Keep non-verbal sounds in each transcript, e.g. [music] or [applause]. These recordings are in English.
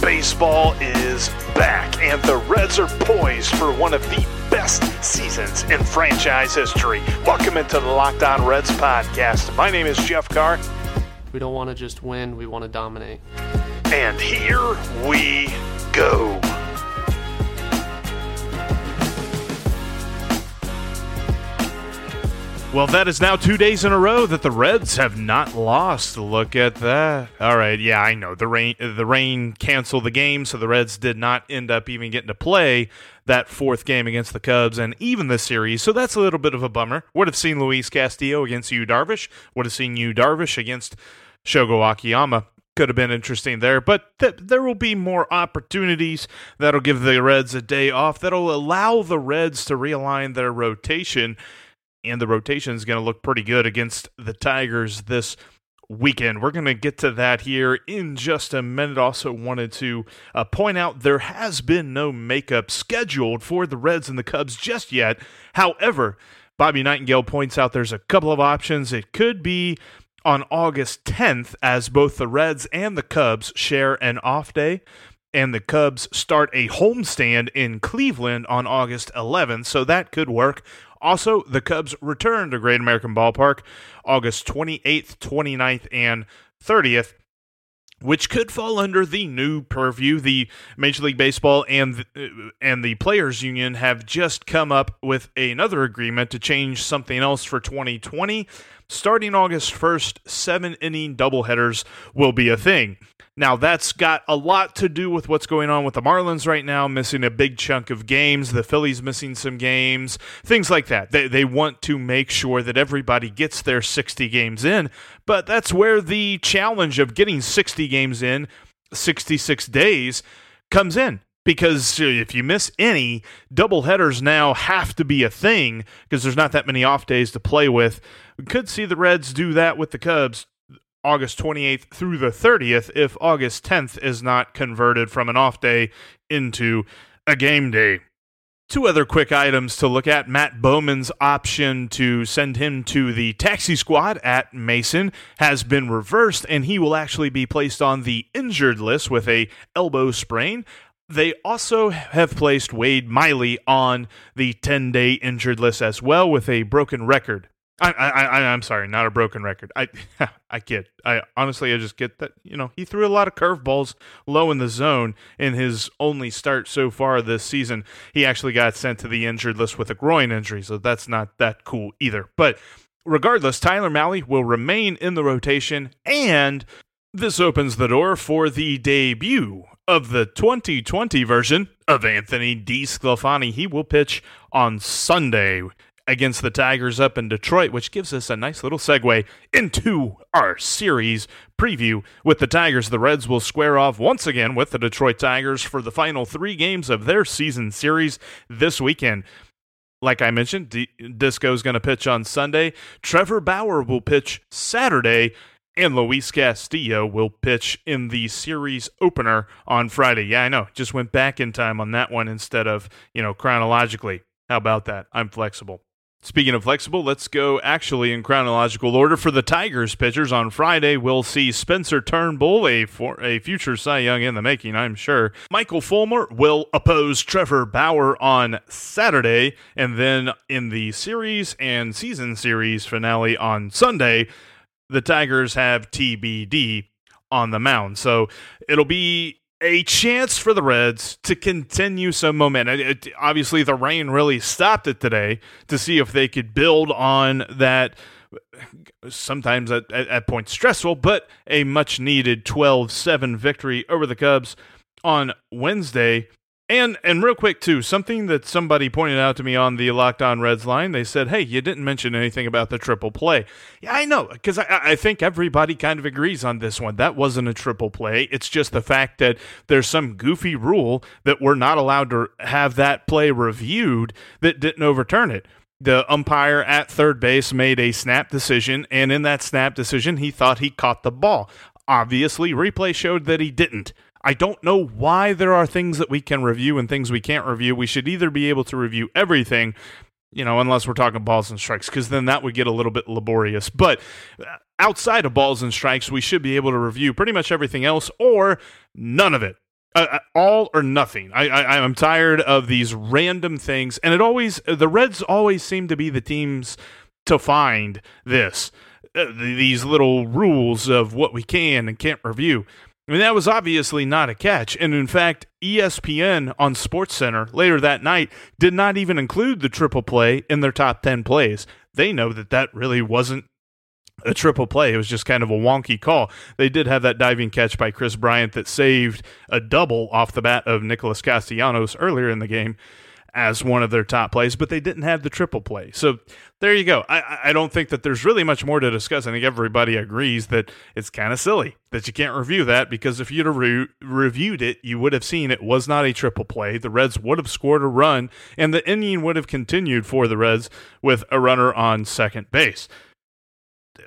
Baseball is back, and the Reds are poised for one of the best seasons in franchise history. Welcome into the Locked On Reds podcast. My name is Jeff Carr. We don't want to just win, we want to dominate. And here we go. Well, that is now two days in a row that the Reds have not lost. Look at that. All right, yeah, I know the rain. The rain canceled the game, so the Reds did not end up even getting to play that fourth game against the Cubs and even the series. So that's a little bit of a bummer. Would have seen Luis Castillo against Yu Darvish. Would have seen Yu Darvish against Shogo Akiyama could have been interesting there, but th- there will be more opportunities that'll give the Reds a day off, that'll allow the Reds to realign their rotation and the rotation is going to look pretty good against the Tigers this weekend. We're going to get to that here in just a minute. Also, wanted to uh, point out there has been no makeup scheduled for the Reds and the Cubs just yet. However, Bobby Nightengale points out there's a couple of options. It could be on August 10th, as both the Reds and the Cubs share an off day. And the Cubs start a homestand in Cleveland on August 11th, so that could work. Also, the Cubs return to Great American Ballpark August 28th, 29th, and 30th which could fall under the new purview. The Major League Baseball and the, and the Players Union have just come up with another agreement to change something else for 2020. Starting August 1st, seven inning doubleheaders will be a thing. Now, that's got a lot to do with what's going on with the Marlins right now, missing a big chunk of games, the Phillies missing some games, things like that. They, they want to make sure that everybody gets their 60 games in, but that's where the challenge of getting 60 games in 66 days comes in because if you miss any, double headers now have to be a thing because there's not that many off days to play with. We could see the Reds do that with the Cubs August 28th through the 30th if August 10th is not converted from an off day into a game day. Two other quick items to look at. Matt Bowman's option to send him to the taxi squad at Mason has been reversed, and he will actually be placed on the injured list with a elbow sprain. They also have placed Wade Miley on the 10 day injured list as well with a broken record. I, I, I, I'm sorry, not a broken record. I, [laughs] I kid. I honestly, I just get that. You know, he threw a lot of curveballs low in the zone in his only start so far this season. He actually got sent to the injured list with a groin injury, so that's not that cool either. But regardless, Tyler Mahle will remain in the rotation, and this opens the door for the debut of the 2020 version of Anthony DeSclafani. He will pitch on Sunday against the Tigers up in Detroit, which gives us a nice little segue into our series preview. With the Tigers, the Reds will square off once again with the Detroit Tigers for the final three games of their season series this weekend. Like I mentioned, D- Disco is going to pitch on Sunday. Trevor Bauer will pitch Saturday. And Luis Castillo will pitch in the series opener on Friday. Yeah, I know. Just went back in time on that one instead of, you know, chronologically. How about that? I'm flexible. Speaking of flexible, let's go actually in chronological order for the Tigers pitchers. On Friday, we'll see Spencer Turnbull, a for a future Cy Young in the making, I'm sure. Michael Fulmer will oppose Trevor Bauer on Saturday, and then in the series and season series finale on Sunday, the Tigers have TBD on the mound. So it'll be a chance for the Reds to continue some momentum. It, obviously, the rain really stopped it today to see if they could build on that. Sometimes at, at, at points stressful, but a much needed 12 7 victory over the Cubs on Wednesday. And and real quick too, something that somebody pointed out to me on the Locked On Reds line, they said, "Hey, you didn't mention anything about the triple play." Yeah, I know, because I, I think everybody kind of agrees on this one. That wasn't a triple play. It's just the fact that there's some goofy rule that we're not allowed to have that play reviewed that didn't overturn it. the umpire at third base made a snap decision, and in that snap decision, he thought he caught the ball. Obviously, replay showed that he didn't. I don't know why there are things that we can review and things we can't review. We should either be able to review everything, you know, unless we're talking balls and strikes, because then that would get a little bit laborious. But uh, outside of balls and strikes, we should be able to review pretty much everything else or none of it. Uh, uh all or nothing. I, I I'm tired of these random things, and it always the Reds always seem to be the teams to find this uh, these little rules of what we can and can't review. I mean, that was obviously not a catch. And in fact, ESPN on SportsCenter later that night did not even include the triple play in their top 10 plays. They know that that really wasn't a triple play. It was just kind of a wonky call. They did have that diving catch by Kris Bryant that saved a double off the bat of Nicholas Castellanos earlier in the game as one of their top plays, but they didn't have the triple play. So there you go. I, I don't think that there's really much more to discuss. I think everybody agrees that it's kind of silly that you can't review that because if you'd have re- reviewed it, you would have seen it was not a triple play. The Reds would have scored a run, and the inning would have continued for the Reds with a runner on second base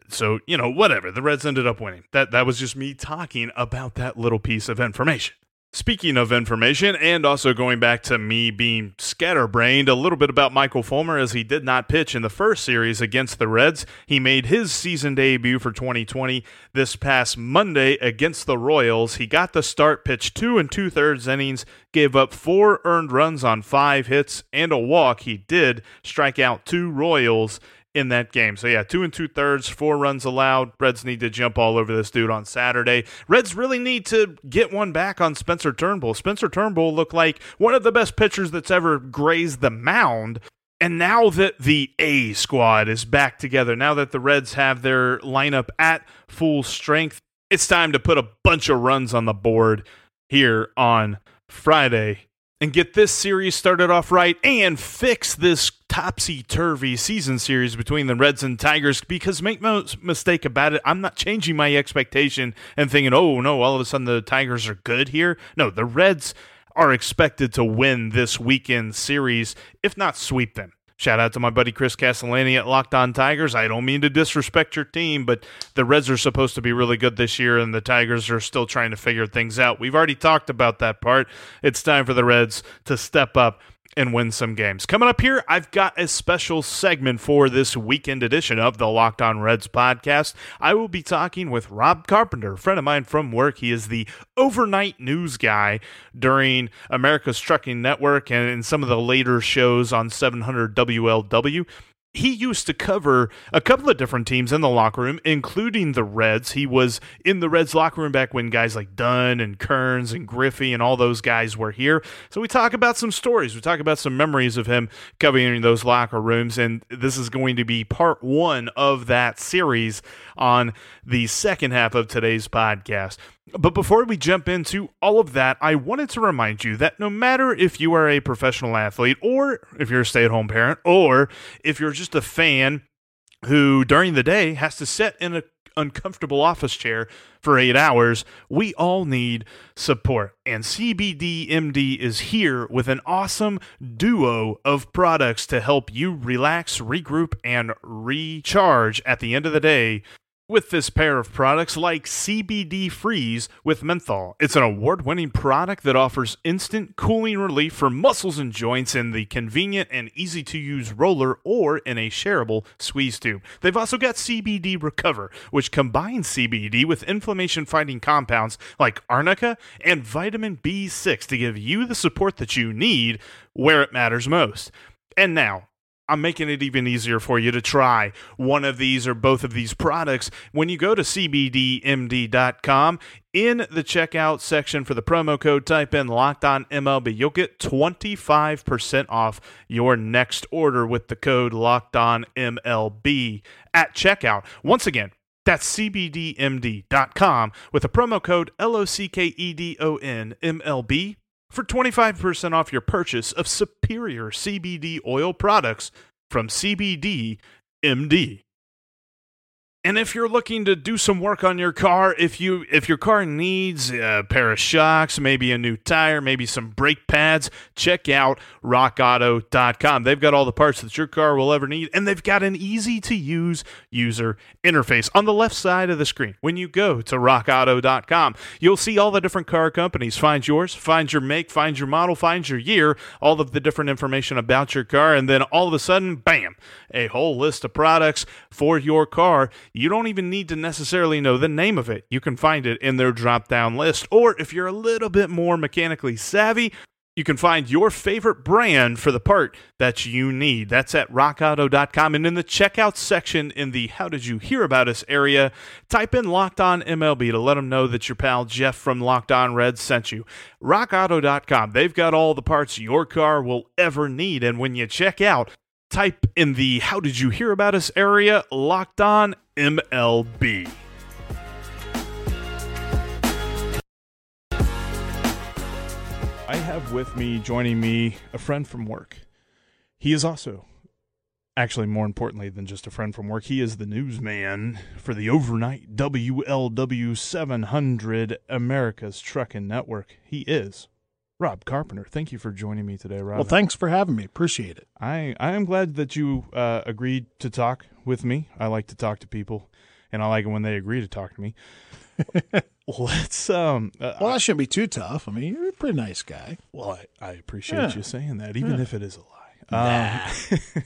so you know whatever the reds ended up winning that that was just me talking about that little piece of information Speaking of information, and also going back to me being scatterbrained, a little bit about Michael Fulmer as he did not pitch in the first series against the Reds. He made his season debut for 2020 this past Monday against the Royals. He got the start, pitched two and two thirds innings, gave up four earned runs on five hits and a walk. He did strike out two Royals in that game. So yeah, two and two thirds, four runs allowed. Reds need to jump all over this dude on Saturday. Reds really need to get one back on Spencer Turnbull. Spencer Turnbull looked like one of the best pitchers that's ever grazed the mound. And now that the A squad is back together, now that the Reds have their lineup at full strength, it's time to put a bunch of runs on the board here on Friday and get this series started off right and fix this topsy turvy season series between the Reds and Tigers because make no mistake about it, I'm not changing my expectation and thinking, oh no, all of a sudden the Tigers are good here. No, the Reds are expected to win this weekend series, if not sweep them. Shout out to my buddy Chris Castellani at Locked On Tigers. I don't mean to disrespect your team, but the Reds are supposed to be really good this year, and the Tigers are still trying to figure things out. We've already talked about that part. It's time for the Reds to step up and win some games. Coming up here, I've got a special segment for this weekend edition of the Locked On Reds podcast. I will be talking with Robb Carpenter, a friend of mine from work. He is the overnight news guy during America's Trucking Network and in some of the later shows on 700 WLW he used to cover a couple of different teams in the locker room, including the Reds. He was in the Reds locker room back when guys like Dunn and Kearns and Griffey and all those guys were here. So we talk about some stories. We talk about some memories of him covering those locker rooms. And this is going to be part one of that series on the second half of today's podcast. But before we jump into all of that, I wanted to remind you that no matter if you are a professional athlete or if you're a stay at home parent or if you're just a fan who during the day has to sit in an uncomfortable office chair for eight hours, we all need support. And CBDMD is here with an awesome duo of products to help you relax, regroup, and recharge at the end of the day with this pair of products like CBD Freeze with menthol. It's an award winning product that offers instant cooling relief for muscles and joints in the convenient and easy to use roller or in a shareable squeeze tube. They've also got CBD Recover, which combines CBD with inflammation fighting compounds like arnica and vitamin B6 to give you the support that you need where it matters most. And now, I'm making it even easier for you to try one of these or both of these products when you go to cbdmd.com. In the checkout section for the promo code, type in locked on MLB. You'll get 25% off your next order with the code locked on MLB at checkout. Once again, that's cbdmd.com with the promo code L O C K E D O N M L B for 25% off your purchase of superior CBD oil products from CBD MD. And if you're looking to do some work on your car, if you if your car needs a pair of shocks, maybe a new tire, maybe some brake pads, check out rockauto.com. They've got all the parts that your car will ever need and they've got an easy to use user interface on the left side of the screen. When you go to rockauto.com, you'll see all the different car companies. Find yours, find your make, find your model, find your year, all of the different information about your car and then all of a sudden, bam, a whole list of products for your car you don't even need to necessarily know the name of it. You can find it in their drop down list. Or if you're a little bit more mechanically savvy, you can find your favorite brand for the part that you need. That's at rockauto.com. And in the checkout section in the How Did You Hear About Us area, type in Locked On MLB to let them know that your pal Jeff from Locked On Red sent you. Rockauto.com. They've got all the parts your car will ever need. And when you check out, type in the How Did You Hear About Us area Locked On MLB. I have with me, joining me, a friend from work. He is also, actually, more importantly than just a friend from work, he is the newsman for the overnight WLW 700 America's Trucking Network. He is Robb Carpenter. Thank you for joining me today, Robb. Well, thanks for having me. Appreciate it. I, I am glad that you uh, agreed to talk with me. I like to talk to people, and I like it when they agree to talk to me. [laughs] Let's um. Uh, well, that shouldn't be too tough. I mean, you're a pretty nice guy. Well, I, I appreciate yeah. you saying that, even yeah. if it is a lie. Nah. Um,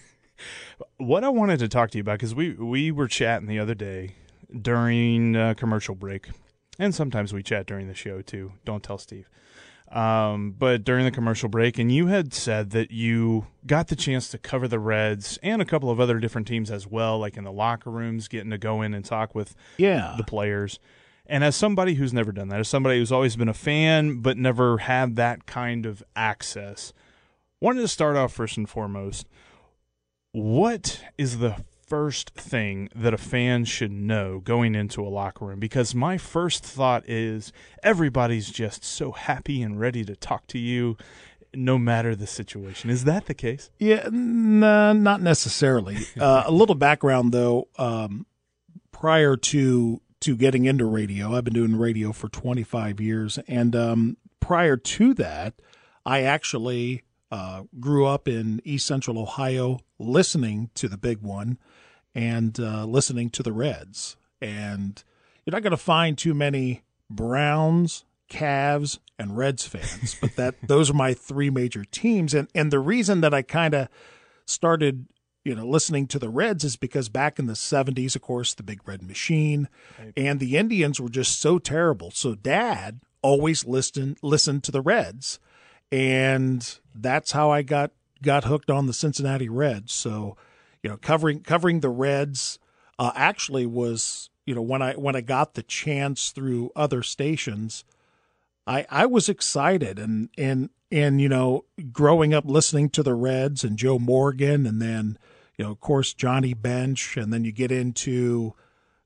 [laughs] what I wanted to talk to you about because we we were chatting the other day during a commercial break, and sometimes we chat during the show too. Don't tell Steve. Um, but during the commercial break, and you had said that you got the chance to cover the Reds and a couple of other different teams as well, like in the locker rooms, getting to go in and talk with yeah. the players. And as somebody who's never done that, as somebody who's always been a fan but never had that kind of access, wanted to start off first and foremost. What is the first thing that a fan should know going into a locker room? Because my first thought is everybody's just so happy and ready to talk to you no matter the situation. Is that the case? Yeah, nah, not necessarily. [laughs] uh, a little background though. Um, prior to to getting into radio, I've been doing radio for 25 years, and um, prior to that, I actually uh, grew up in East Central Ohio, listening to the Big One and uh, listening to the Reds. And you're not going to find too many Browns, Cavs, and Reds fans, but that [laughs] those are my three major teams. And and the reason that I kind of started you know listening to the Reds is because back in the 70s, of course, the Big Red Machine right. and the Indians were just so terrible. So Dad always listened listened to the Reds, and that's how I got got hooked on the Cincinnati Reds. So you know, covering covering the Reds uh, actually was you know when I when I got the chance through other stations, I I was excited and and and you know growing up listening to the Reds and Joe Morgan and then you know of course Johnny Bench and then you get into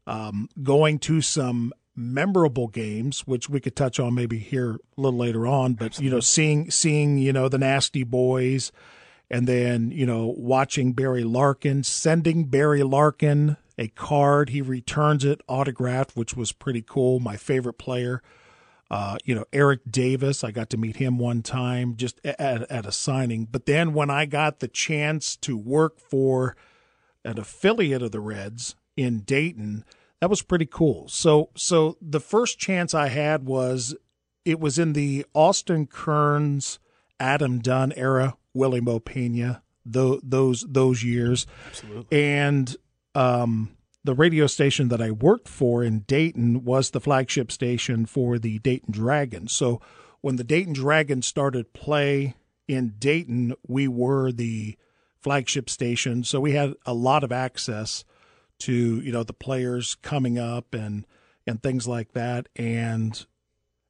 um, going to some memorable games, which we could touch on maybe here a little later on. But Absolutely. you know, seeing seeing you know the Nasty Boys, and then you know watching Barry Larkin, sending Barry Larkin a card. He returns it autographed, which was pretty cool. My favorite player. Uh, you know, Eric Davis, I got to meet him one time just at, at a signing. But then when I got the chance to work for an affiliate of the Reds in Dayton, that was pretty cool. So, so the first chance I had was it was in the Austin Kearns, Adam Dunn era Wily Mo Pena, those those years. Absolutely. And um, the radio station that I worked for in Dayton was the flagship station for the Dayton Dragons. So when the Dayton Dragons started play in Dayton, we were the flagship station. So we had a lot of access to, you know, the players coming up and and things like that. And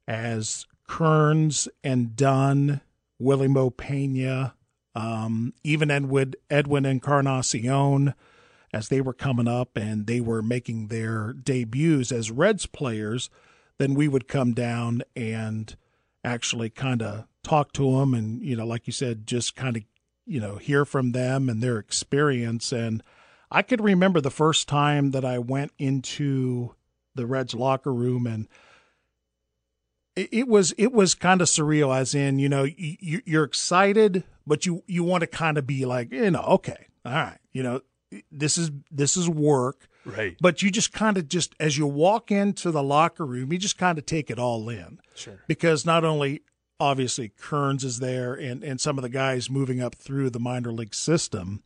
as Kearns and Dunn Wily Mo Pena, um, even Edwin, Edwin Encarnacion, as they were coming up and they were making their debuts as Reds players, then we would come down and actually kind of talk to them and, you know, like you said, just kind of, you know, hear from them and their experience. And I could remember the first time that I went into the Reds locker room and it, was it was kind of surreal as in you know you, you're excited but you you want to kind of be like you know okay all right you know this is this is work Right. but you just kind of just as you walk into the locker room you just kind of take it all in Sure. because not only obviously Kearns is there and and some of the guys moving up through the minor league system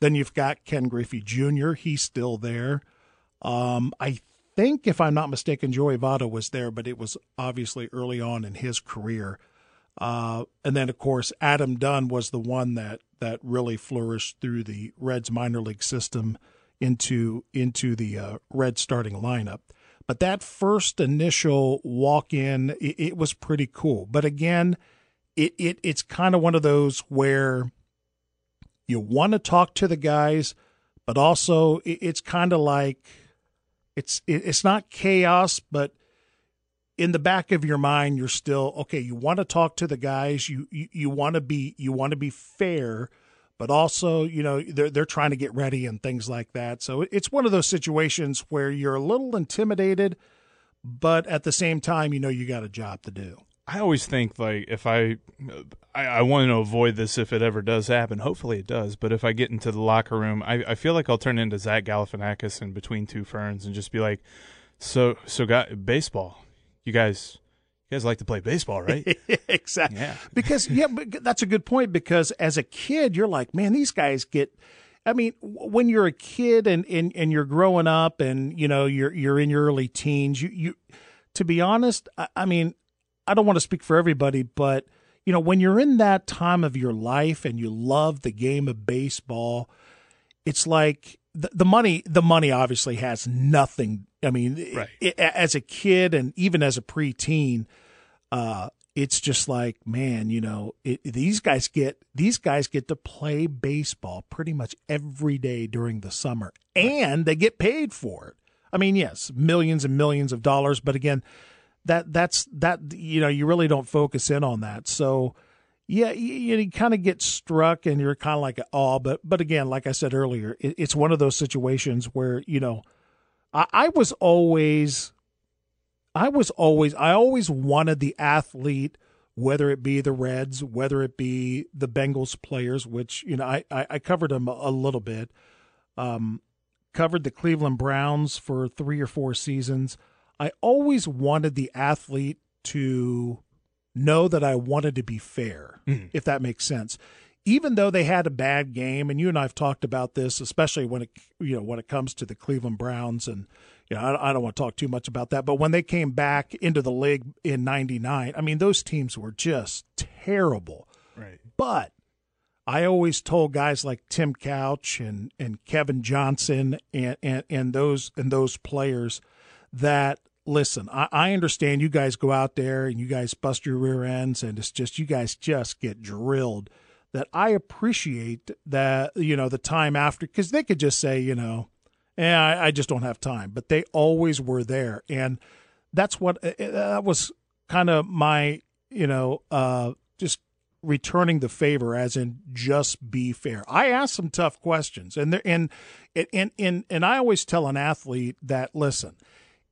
then you've got Ken Griffey Jr. he's still there um I think if I'm not mistaken Joey Votto was there but it was obviously early on in his career uh, and then, of course, Adam Dunn was the one that that really flourished through the Reds minor league system into into the uh, Red starting lineup. But that first initial walk in, it, it was pretty cool. But again, it, it it's kind of one of those where you want to talk to the guys, but also it, it's kind of like it's it, it's not chaos, but in the back of your mind you're still okay you want to talk to the guys you you, you want to be you want to be fair but also you know they're they're trying to get ready and things like that. So it's one of those situations where you're a little intimidated but at the same time you know you got a job to do I always think like if I, I, I want to avoid this if it ever does happen. Hopefully it does. But if I get into the locker room, I, I feel like I'll turn into Zach Galifianakis in between two ferns and just be like, so so got baseball. You guys, you guys like to play baseball, right? [laughs] exactly Yeah. because yeah but that's a good point because as a kid you're like man these guys get I mean, when you're a kid and, and, and you're growing up and, you know, you're, you're in your early teens, you, you, to be honest, I, I mean, I don't want to speak for everybody, but, you know, when you're in that time of your life and you love the game of baseball, it's like the, the money, the money obviously has nothing. I mean, Right. it, as a kid and even as a preteen, uh, it's just like, man, you know, it, these guys get these guys get to play baseball pretty much every day during the summer, and they get paid for it. I mean, yes, millions and millions of dollars, but again, that that's that you know you really don't focus in on that. So, yeah, you, you kind of get struck, and you're kind of like, oh, but but again, like I said earlier, it, it's one of those situations where you know, I, I was always I was always I always wanted the athlete, whether it be the Reds, whether it be the Bengals players, which you know I I, I covered them a, a little bit. Um, covered the Cleveland Browns for three or four seasons. I always wanted the athlete to know that I wanted to be fair, mm-hmm. if that makes sense. Even though they had a bad game, and you and I've talked about this, especially when it you know when it comes to the Cleveland Browns, and you know I, I don't want to talk too much about that. But when they came back into the league in '99, I mean those teams were just terrible. right. But I always told guys like Tim Couch and, and Kevin Johnson and, and, and those and those players that listen, I, I understand you guys go out there and you guys bust your rear ends and it's just you guys just get drilled. That I appreciate that you know the time after because they could just say you know, yeah, I, I just don't have time, but they always were there, and that's what uh, that was kind of my you know uh, just returning the favor as in just be fair. I ask some tough questions and there and and and and I always tell an athlete that listen,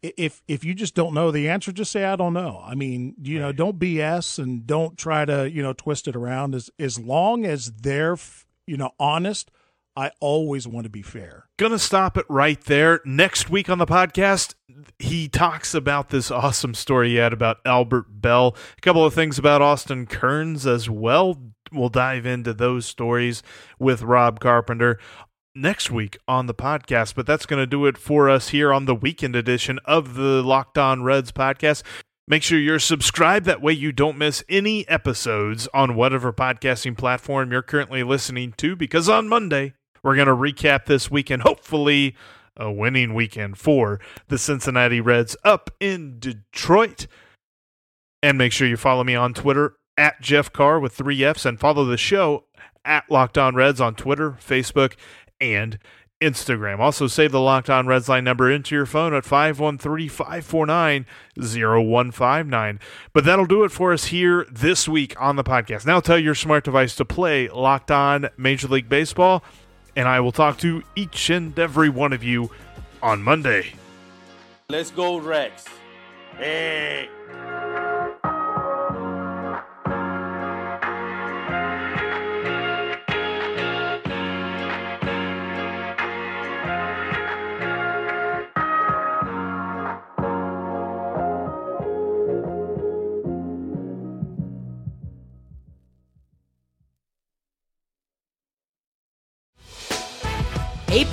if if you just don't know the answer just say I don't know. I mean, you know, don't BS and don't try to, you know, twist it around as as long as they're, you know, honest, I always want to be fair. Gonna stop it right there. Next week on the podcast, he talks about this awesome story he had about Albert Belle. A couple of things about Austin Kearns as well. We'll dive into those stories with Robb Carpenter next week on the podcast. But that's going to do it for us here on the weekend edition of the Locked On Reds podcast. Make sure you're subscribed. That way you don't miss any episodes on whatever podcasting platform you're currently listening to, because on Monday, we're going to recap this weekend, hopefully a winning weekend for the Cincinnati Reds up in Detroit. And make sure you follow me on Twitter at Jeff Carr with three F's and follow the show at Locked On Reds on Twitter, Facebook, and Instagram. Also, save the Locked On Reds line number into your phone at 513 549 0159. But that'll do it for us here this week on the podcast. Now tell your smart device to play Locked On Major League Baseball and I will talk to each and every one of you on Monday. Let's go, Rex. Hey.